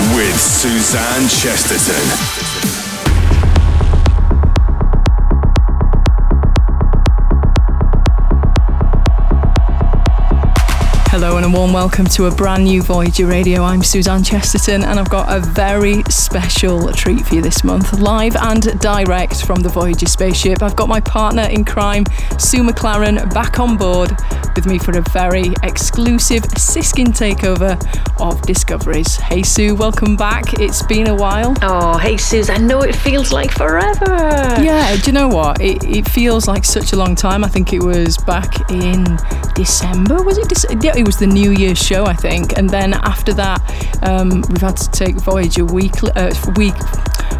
With Suzanne Chesterton. Hello and a warm welcome to a brand new Voyager Radio. I'm Suzanne Chesterton and I've got a very special treat for you this month, live and direct from the Voyager spaceship. I've got my partner in crime, Sue McLaren, back on board with me for a very exclusive Siskin takeover of Discoveries. Hey Sue, welcome back. It's been a while. Oh, hey Suz, I know it feels like forever. Yeah, do you know what? It, it feels like such a long time. I think it was back in December. Was it? Dece- yeah, it was the New Year's show, I think. And then after that, um, we've had to take Voyager weekly, uh, week.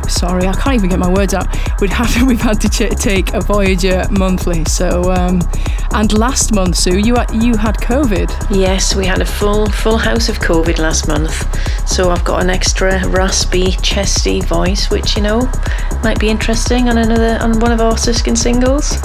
Sorry, I can't even get my words out. We'd have to, we've had to ch- take a Voyager monthly. So, um, and last month, Sue, you had, you had COVID. Yes, we had a full full house of COVID last month, so I've got an extra raspy, chesty voice, which you know might be interesting on another on one of our Siskin singles.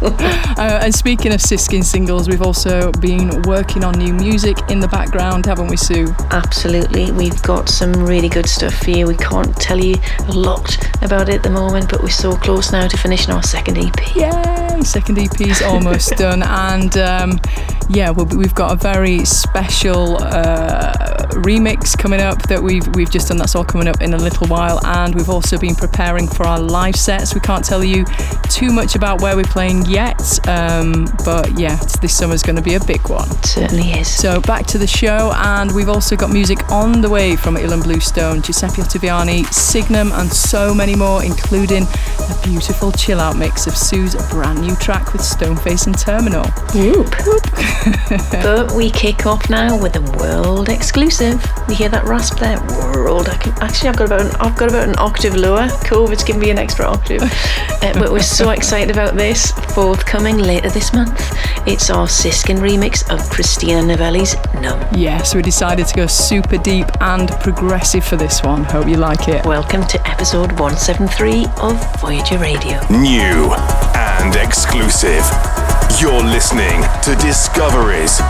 Uh, and speaking of Siskin singles, we've also been working on new music in the background, haven't we, Sue? Absolutely, we've got some really good stuff for you. We can't tell you a lot about it at the moment, but we're so close now to finishing our second EP. Yay! Second EP's almost done, and um, yeah, we- we've got a very special uh, remix coming up that we've we've just done. That's all coming up in a little while, and we've also been preparing for our live sets. We can't tell you too much about where we're playing yet, um, but yeah, this summer's going to be a big one. Certainly is. So back to the show, and we've also got music on the way from Ilan Bluestone, Giuseppe Ottaviani, Signum, and so many more, including a beautiful chill out mix of Sue's brand new track with Stoneface and Terminal. Whoop. but we kick off now with a world exclusive. You hear that rasp there? World. I can, actually, I've got about an, I've got about an octave lower. COVID's given me an extra octave. Uh, but we're so excited about this. Forthcoming later this month. It's our Siskin remix of Christina Novelli's Numb. Yeah, so we decided to go super deep and progressive for this one. Hope you like it. Welcome to episode 173 of Voyager Radio. New and exclusive. You're listening to Discoveries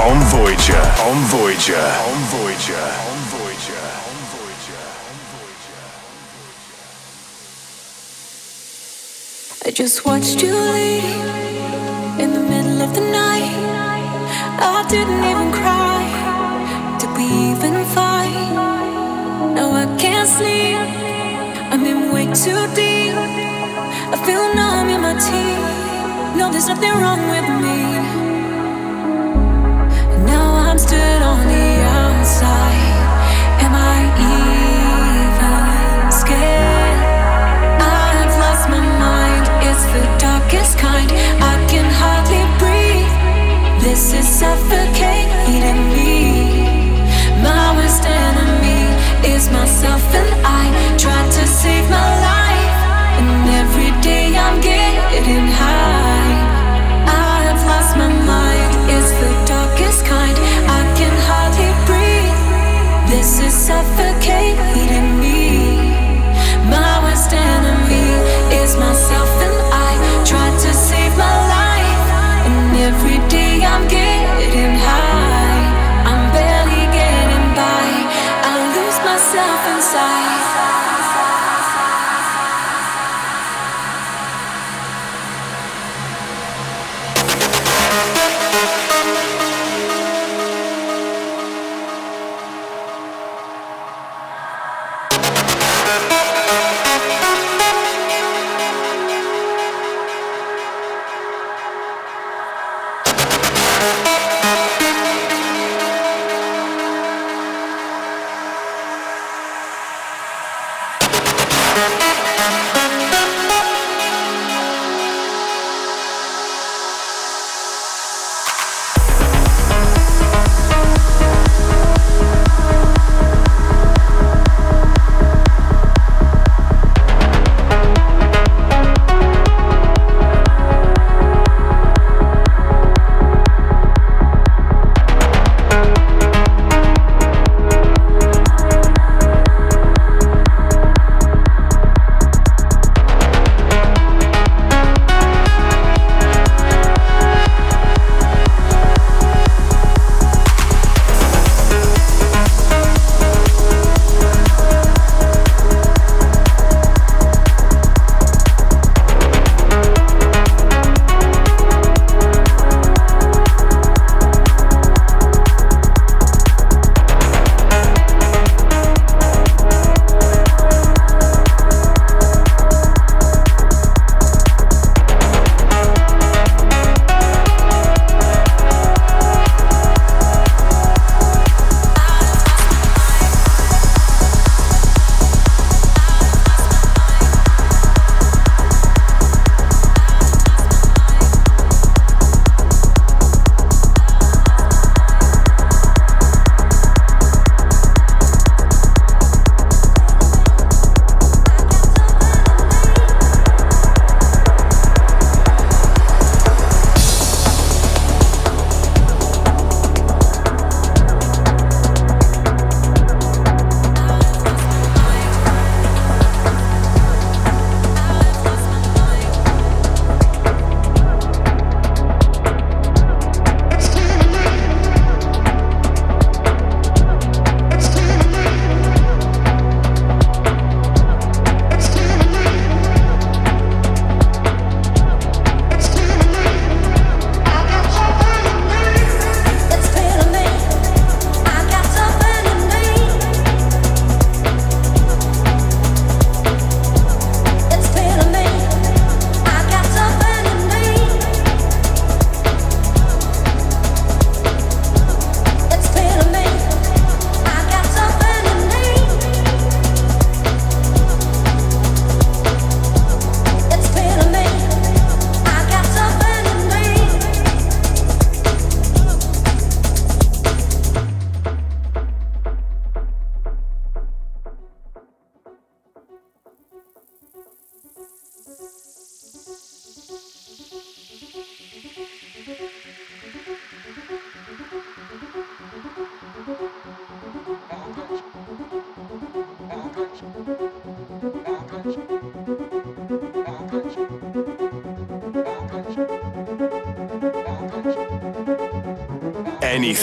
on Voyager. On Voyager. On Voyager. On Voyager. On Voyager. On Voyager. I just watched you leave in the middle of the night. I didn't even cry. Did we even fight? Now I can't sleep. I'm in way too deep. No, nothing wrong with me. Now I'm stood on the outside. Am I even scared? I've lost my mind. It's the darkest kind. I can hardly breathe. This is suffocating me. My worst enemy is myself, and I try to save my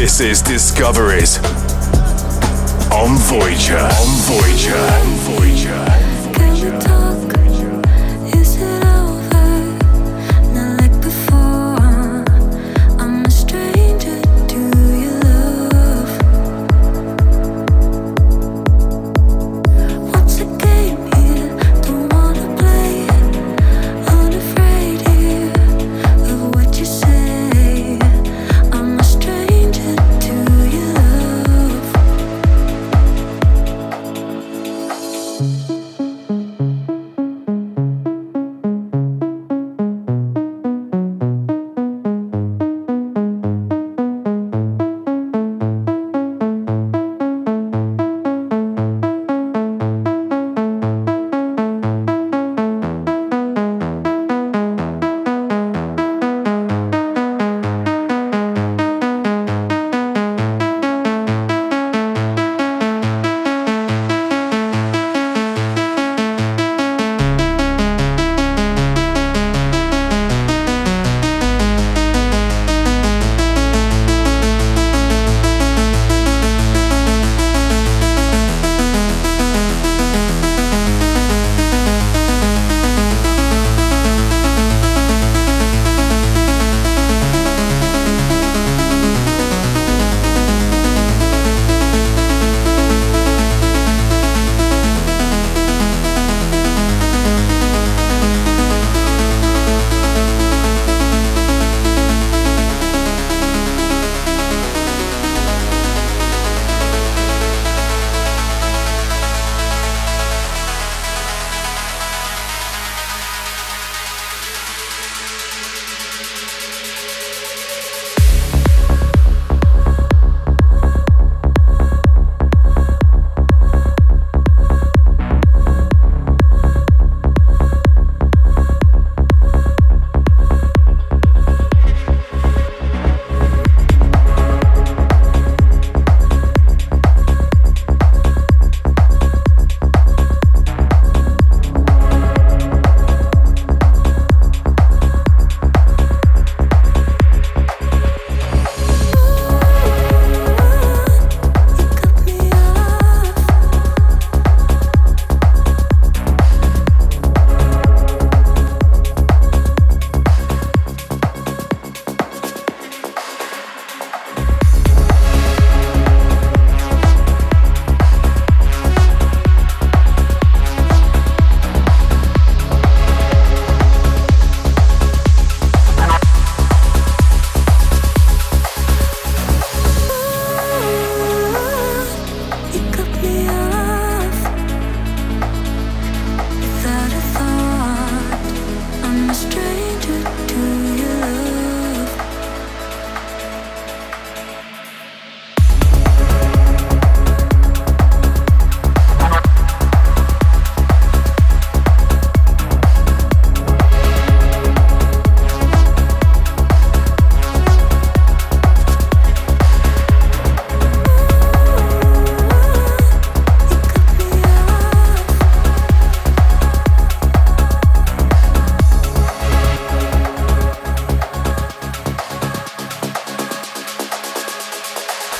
This is Discoveries on Voyager. On Voyager. On Voyager. On Voyager.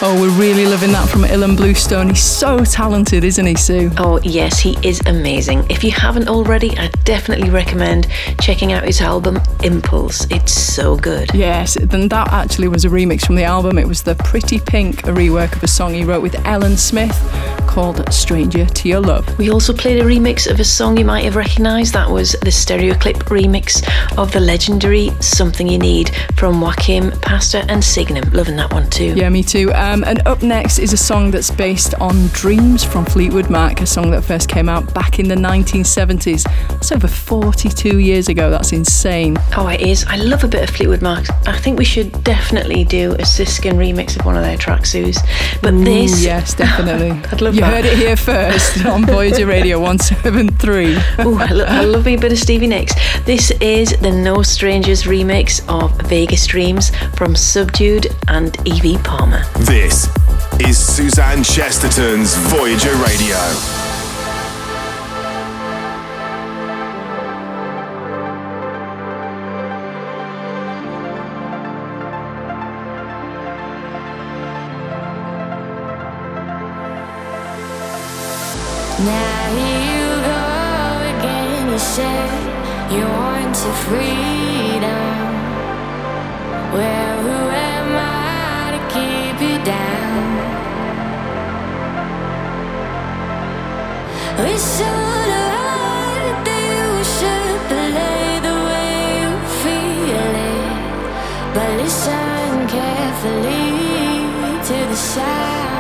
Oh, really loving that from Ilan Bluestone. He's so talented, isn't he, Sue? Oh, yes, he is amazing. If you haven't already, I definitely recommend checking out his album Impulse. It's so good. Yes, then that actually was a remix from the album. It was the Pretty Pink, a rework of a song he wrote with Ellen Smith called Stranger to Your Love. We also played a remix of a song you might have recognised. That was the Stereoclip remix of the legendary Something You Need from Joachim Pastor and Signum. Loving that one too. Yeah, me too. Um, and up next is a song that's based on Dreams from Fleetwood Mac, a song that first came out back in the 1970s. That's over 42 years ago. That's insane. Oh, it is. I love a bit of Fleetwood Mac. I think we should definitely do a Siskin remix of one of their tracks, Suze. But Ooh, this. Yes, definitely. I'd love you heard it here first on Voyager Radio 173. Ooh, I, lo- I love me a bit of Stevie Nicks. This is the No Strangers remix of Vegas Dreams from Subdued and Evie Palmer. This is Suzanne Chesterton's Voyager Radio. But listen carefully to the sound.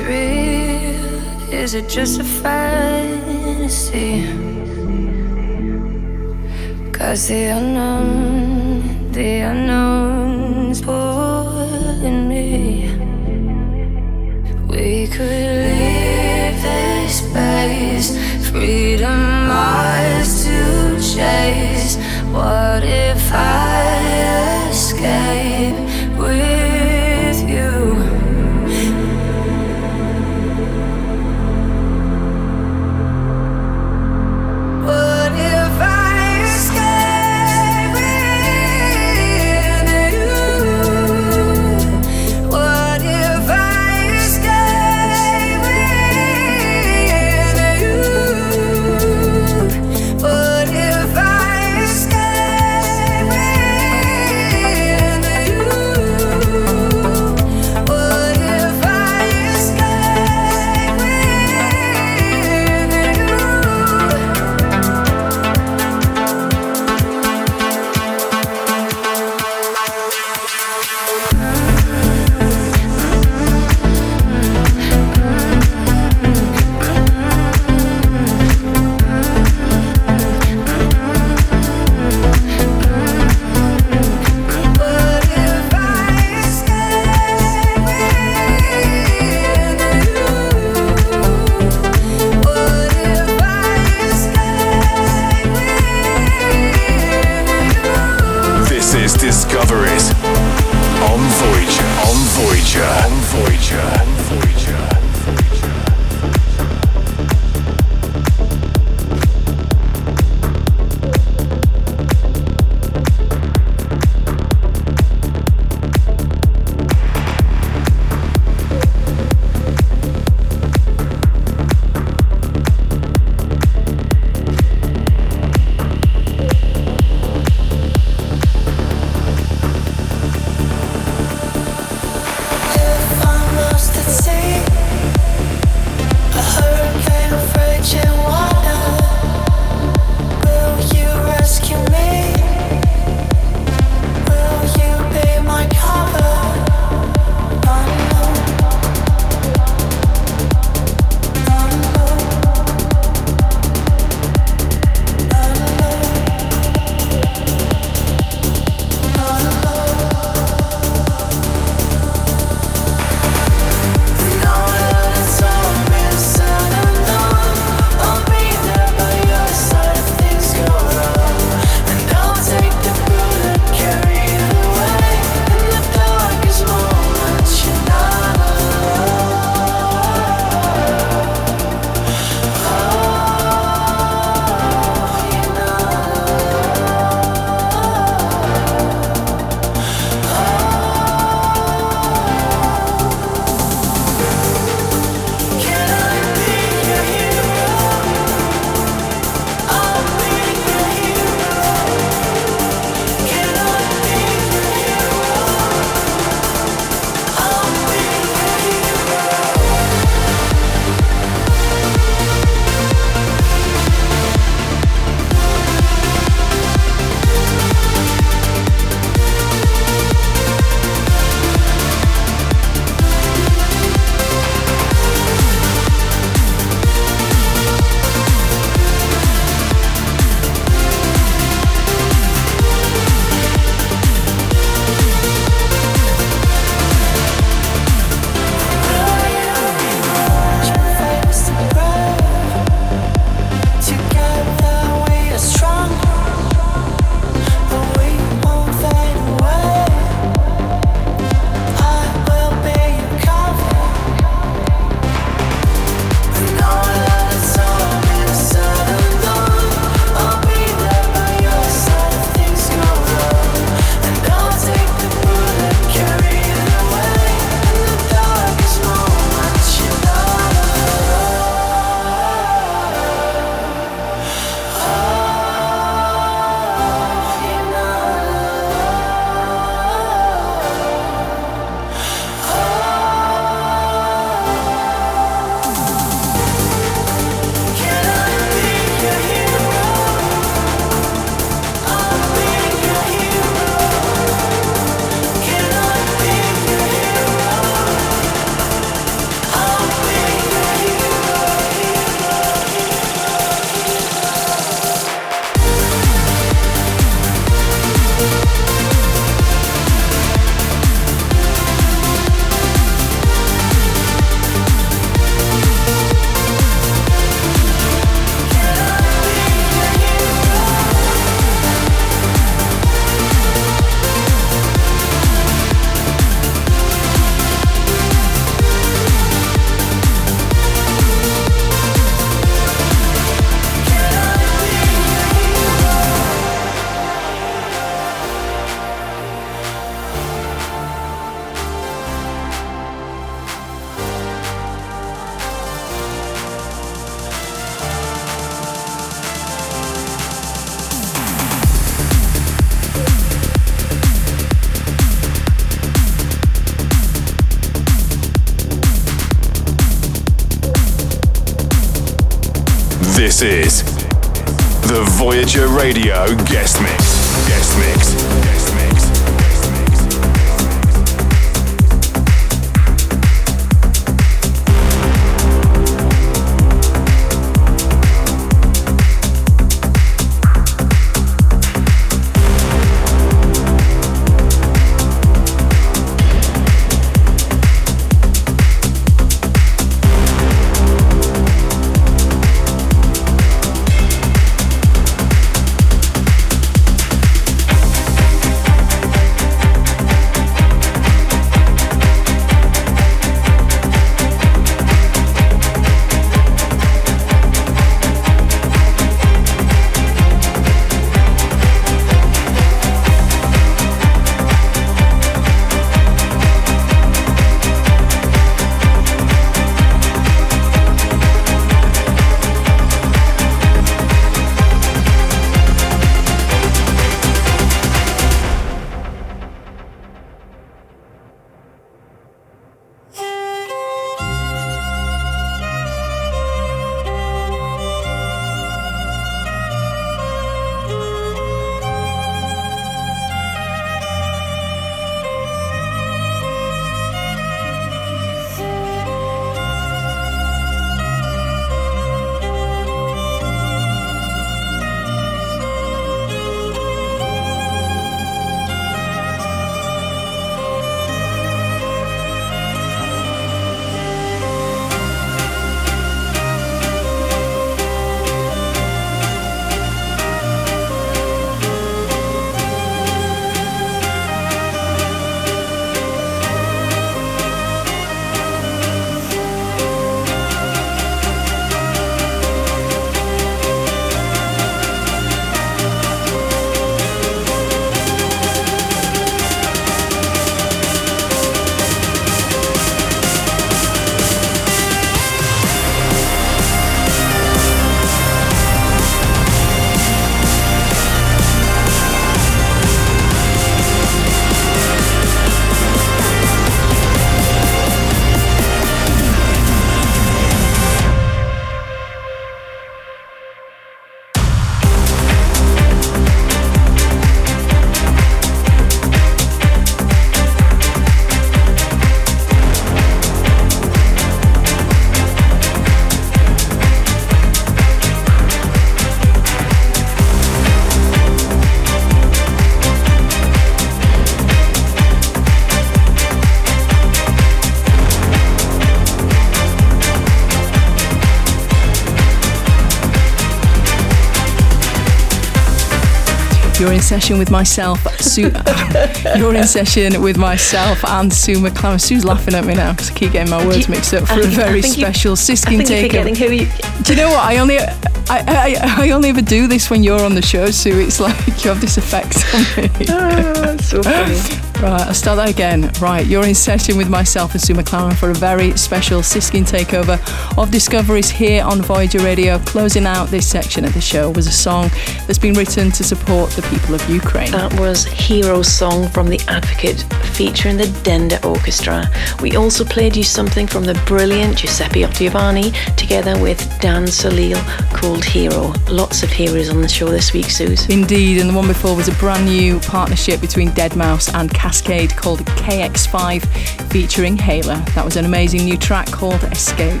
In session with myself, Sue. you're in session with myself and Sue McLaren. Sue's laughing at me now because I keep getting my words mixed up for a very special Siskin takeover. Who you... Do you know what? I only. I, I, I only ever do this when you're on the show, Sue. It's like you have this effect on me. oh, so funny. Right, I'll start that again. Right, you're in session with myself and Sue McLaren for a very special Siskin takeover of Discoveries here on Voyager Radio. Closing out this section of the show was a song that's been written to support the people of Ukraine. That was Hero Song from The Advocate featuring the Denda Orchestra. We also played you something from the brilliant Giuseppe Ottaviani together with Dan Solil called Hero. Lots of heroes on the show this week, Suze. Indeed, and the one before was a brand new partnership between Deadmau5 and Kaskade called KX5 featuring Hayla. That was an amazing new track called Escape.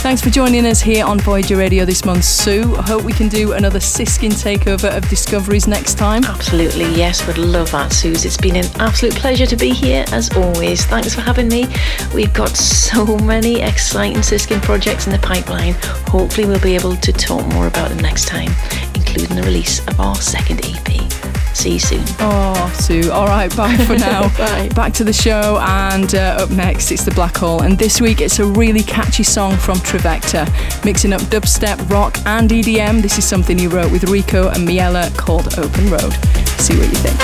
Thanks for joining us here on Voyager Radio this month, Sue. I hope we can do another Siskin takeover of Discoveries next time. Absolutely, yes, would love that, Suze. It's been an absolute pleasure to be here as always. Thanks for having me. We've got so many exciting Siskin projects in the pipeline. Hopefully, we'll be able to talk more about them next time, including the release of our second EP. See you soon. Oh, Sue. All right, bye for now. bye. Back to the show, and uh, up next it's the Black Hole. And this week it's a really catchy song from Trivecta, mixing up dubstep, rock, and EDM. This is something he wrote with Rico and Miela called Open Road. See what you think.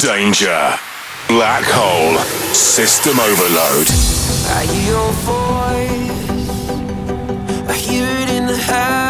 Danger. Black hole. System overload. It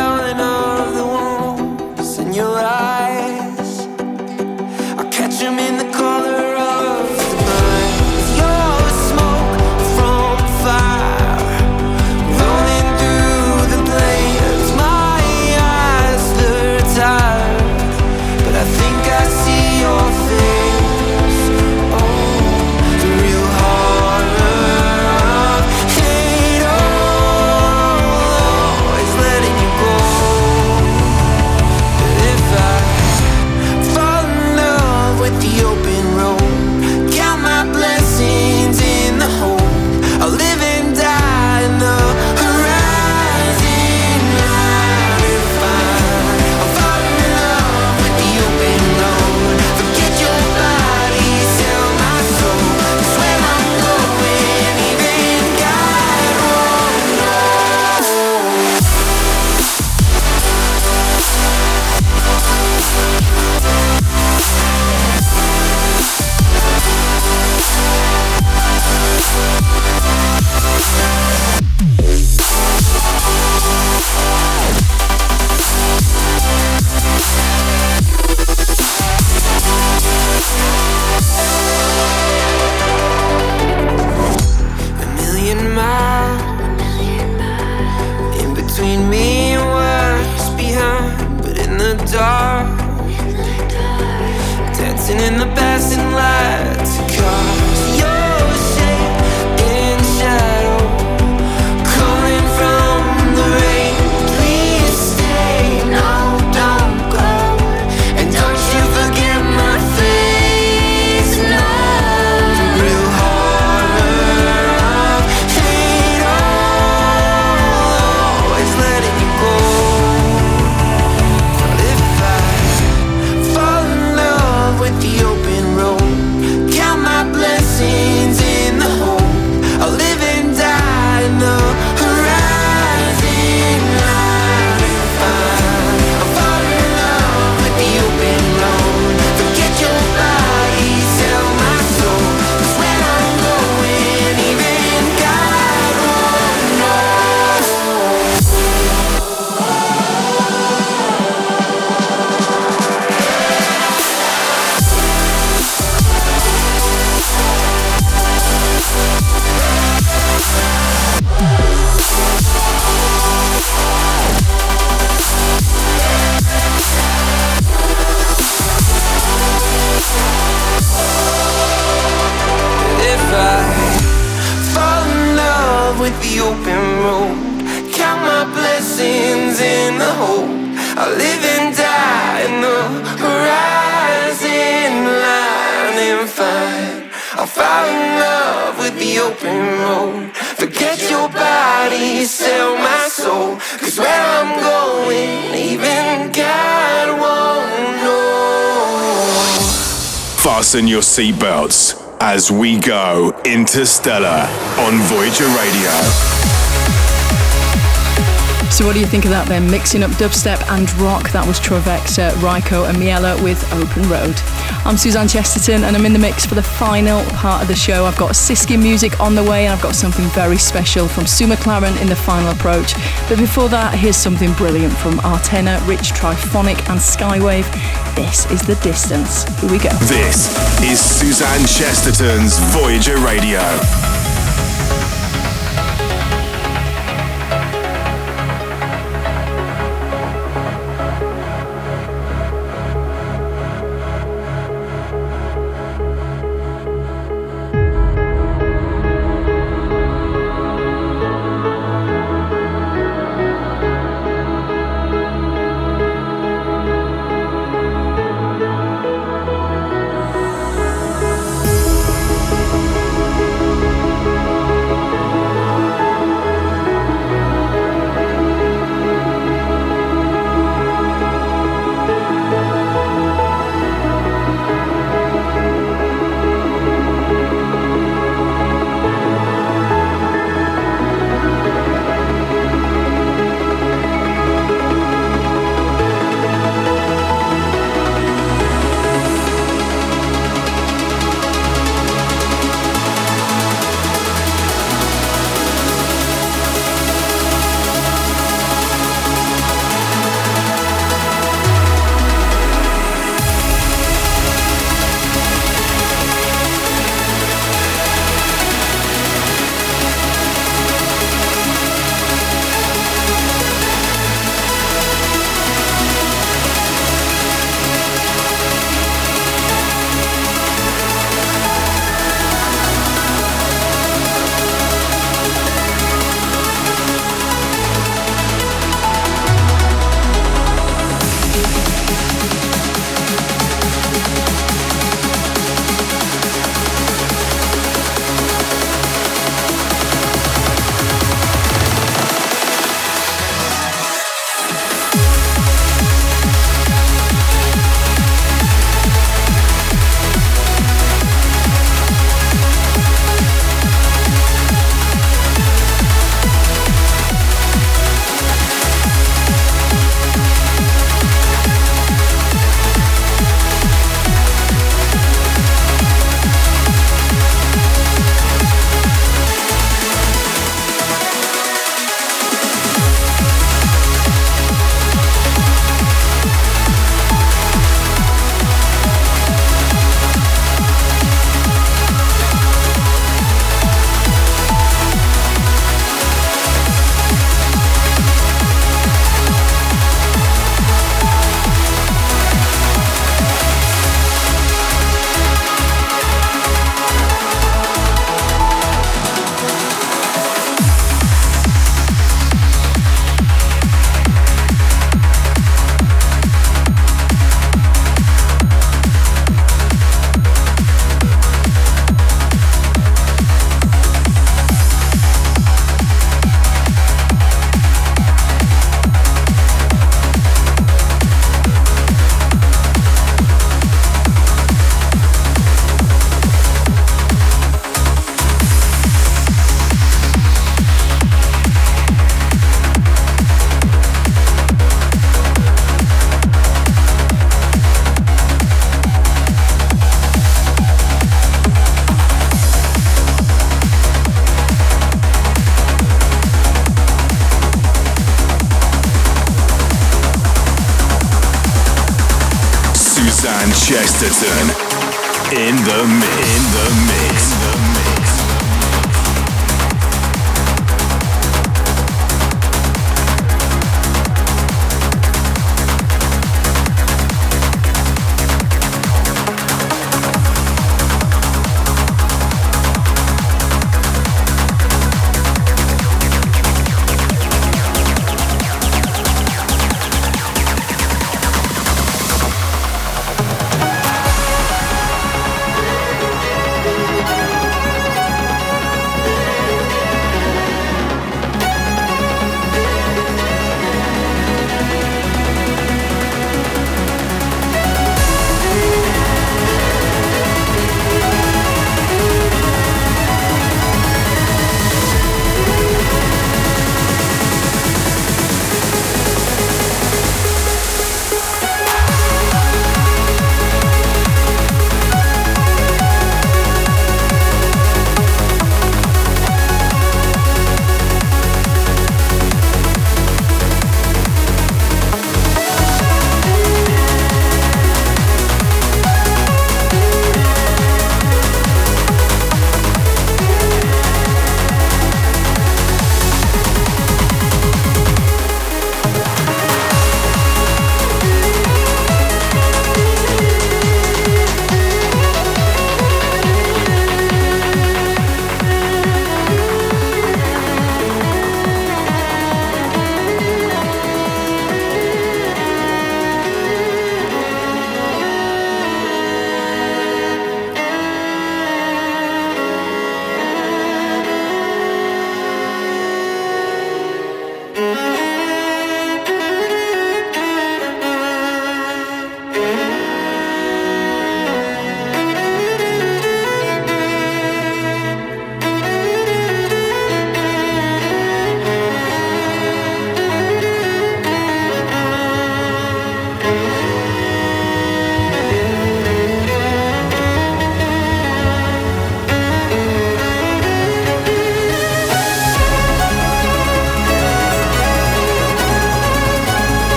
we go interstellar on Voyager Radio. What do you think of that then? Mixing up dubstep and rock. That was Trivecta, Ryko, and Miela with Open Road. I'm Suzanne Chesterton, and I'm in the mix for the final part of the show. I've got Siskin music on the way, and I've got something very special from Sue McLaren in the final approach. But before that, here's something brilliant from Artena, Rich Triphonic, and Skywave. This is The Distance. Here we go. This is Suzanne Chesterton's Voyager Radio. In the in the mix.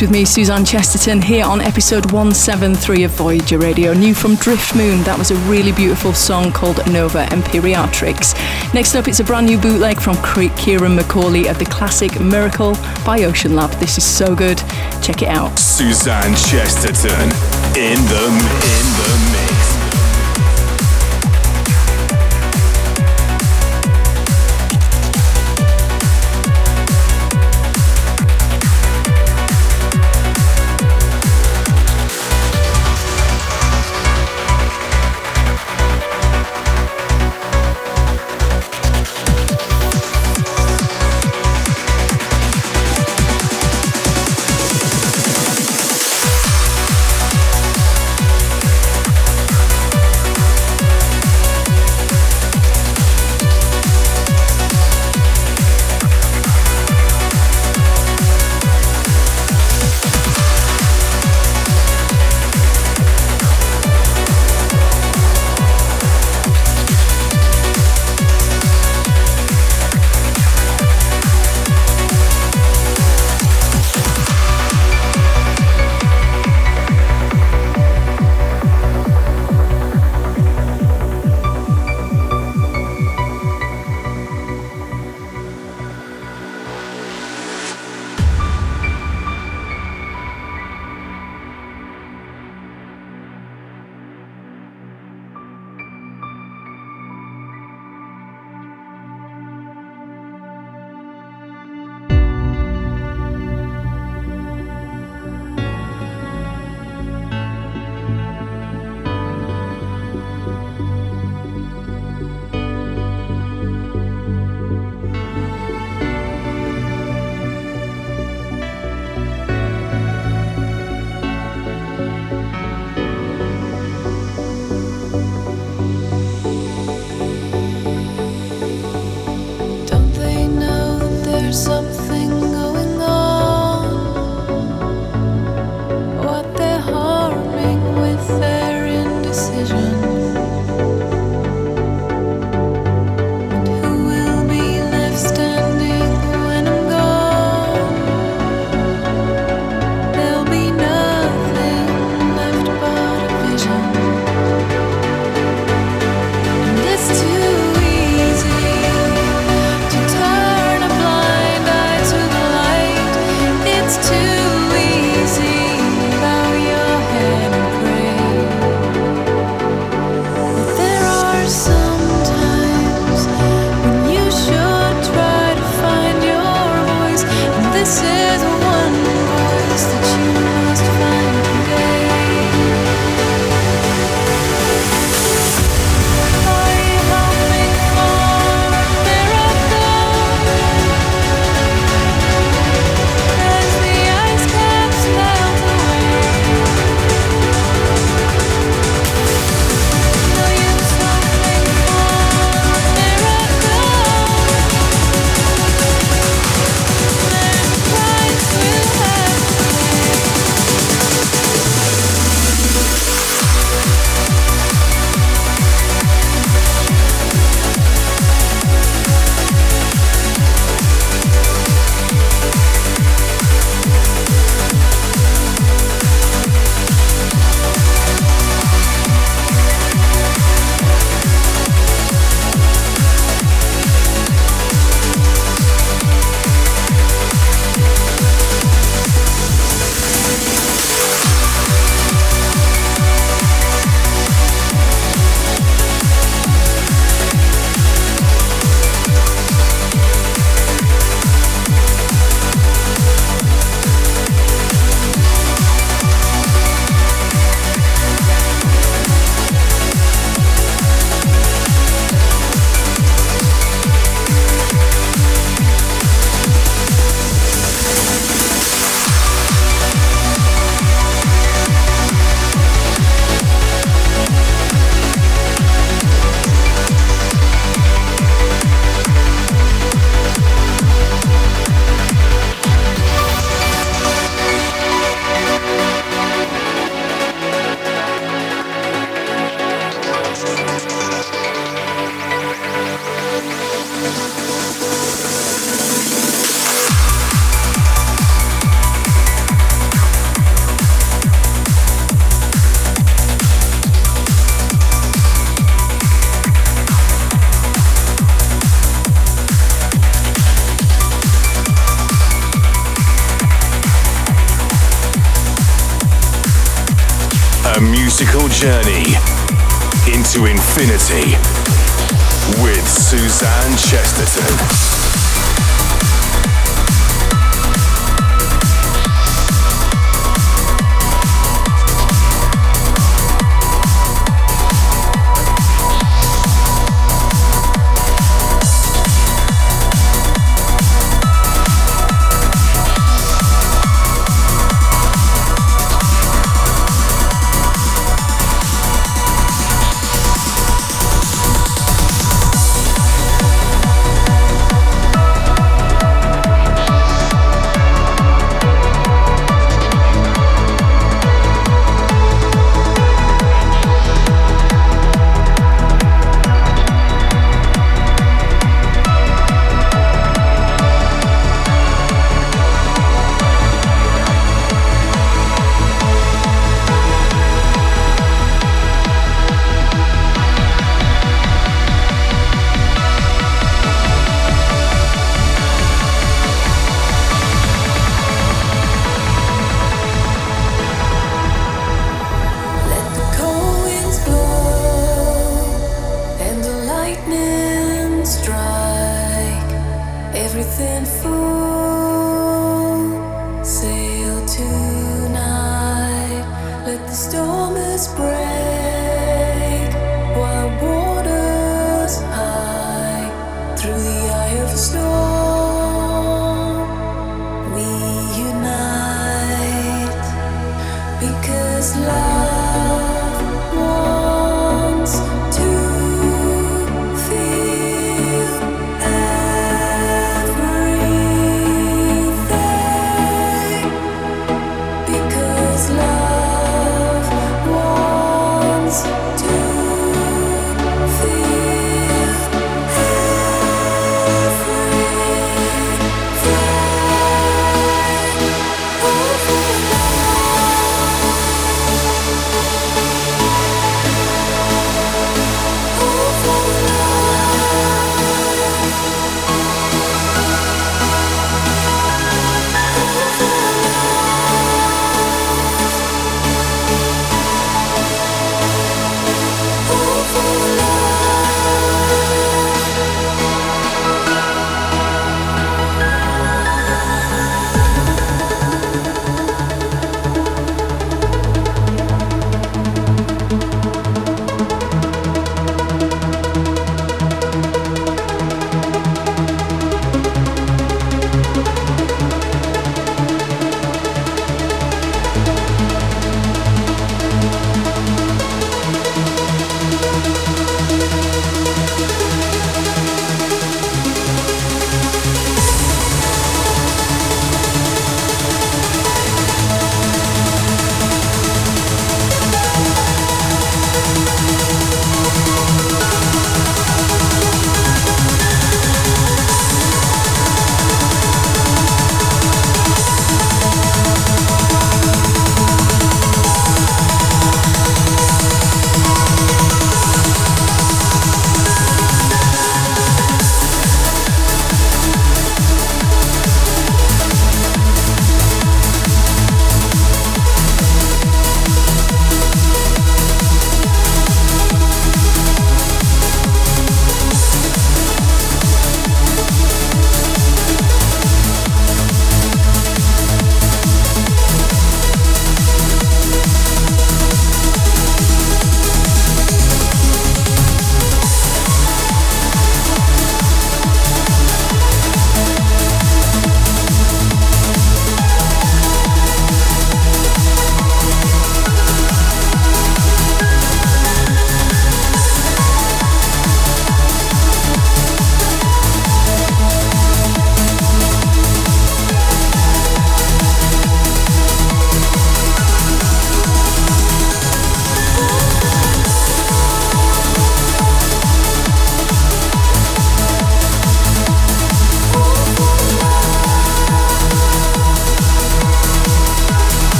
With me, Suzanne Chesterton, here on episode 173 of Voyager Radio. New from Driftmoon, that was a really beautiful song called Nova Imperiatrix. Next up, it's a brand new bootleg from Kieran McCauley of the classic Miracle by OceanLab. This is so good. Check it out. Suzanne Chesterton in the in the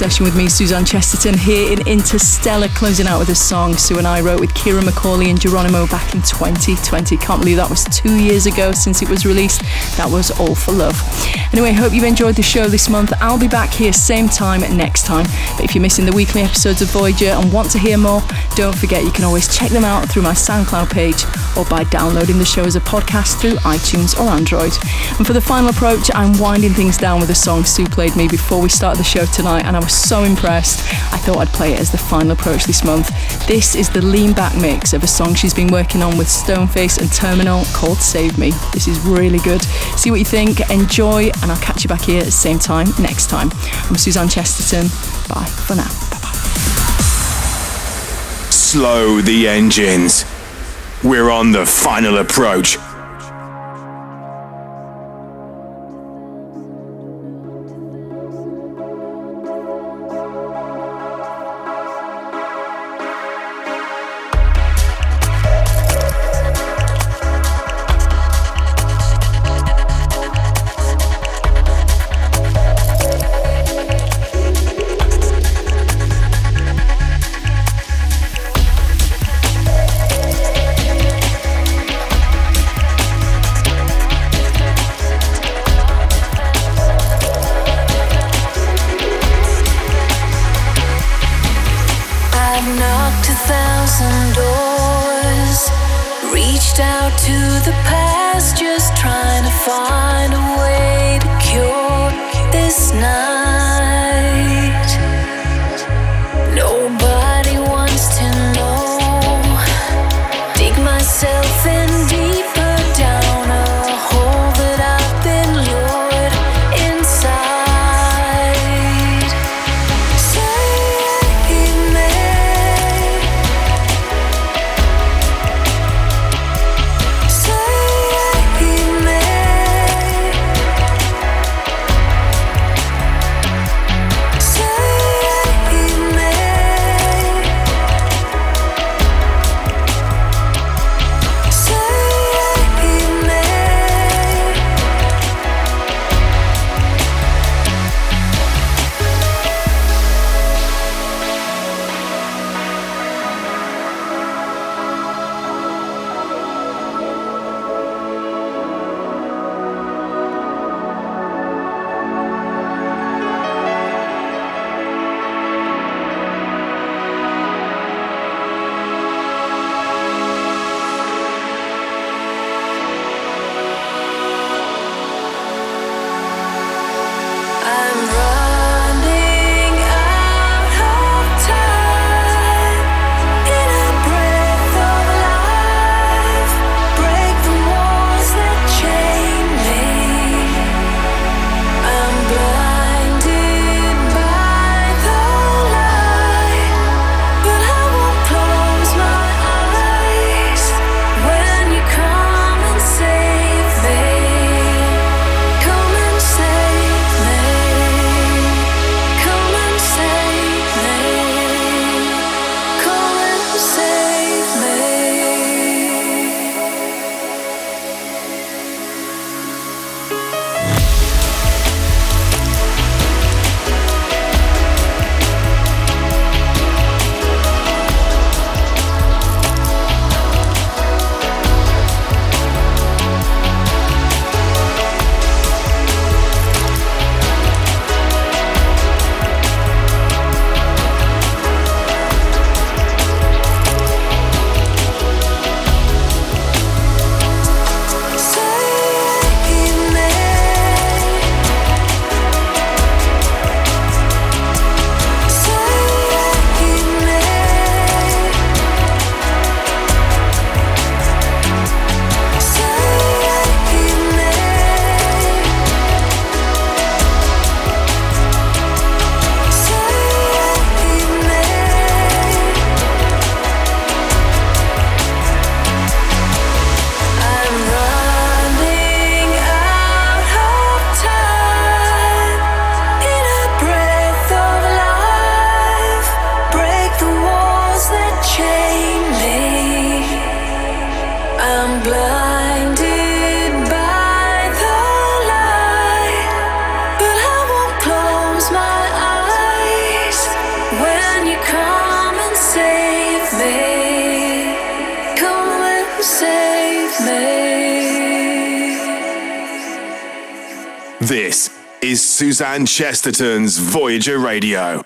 session with me, Suzanne Chesterton, here in Interstellar, closing out with a song Sue and I wrote with Kira McCauley and Geronimo back in 2020. Can't believe that was two years ago since it was released. That was All for Love. Anyway, hope you've enjoyed the show this month. I'll be back here same time next time. But if you're missing the weekly episodes of Voyager and want to hear more, don't forget you can always check them out through my SoundCloud page or by downloading the show as a podcast through iTunes or Android. And for the final approach, I'm winding things down with a song Sue played me before we started the show tonight and I was so impressed. I thought I'd play it as the final approach this month. This is the lean back mix of a song she's been working on with Stoneface and Terminal called Save Me. This is really good. See what you think, enjoy, and I'll catch you back here at the same time next time. I'm Suzanne Chesterton. Bye for now. Bye. Slow the engines. We're on the final approach. knocked a thousand doors, reached out to the past, just trying to find a way to cure this night. Suzanne Chesterton's Voyager Radio.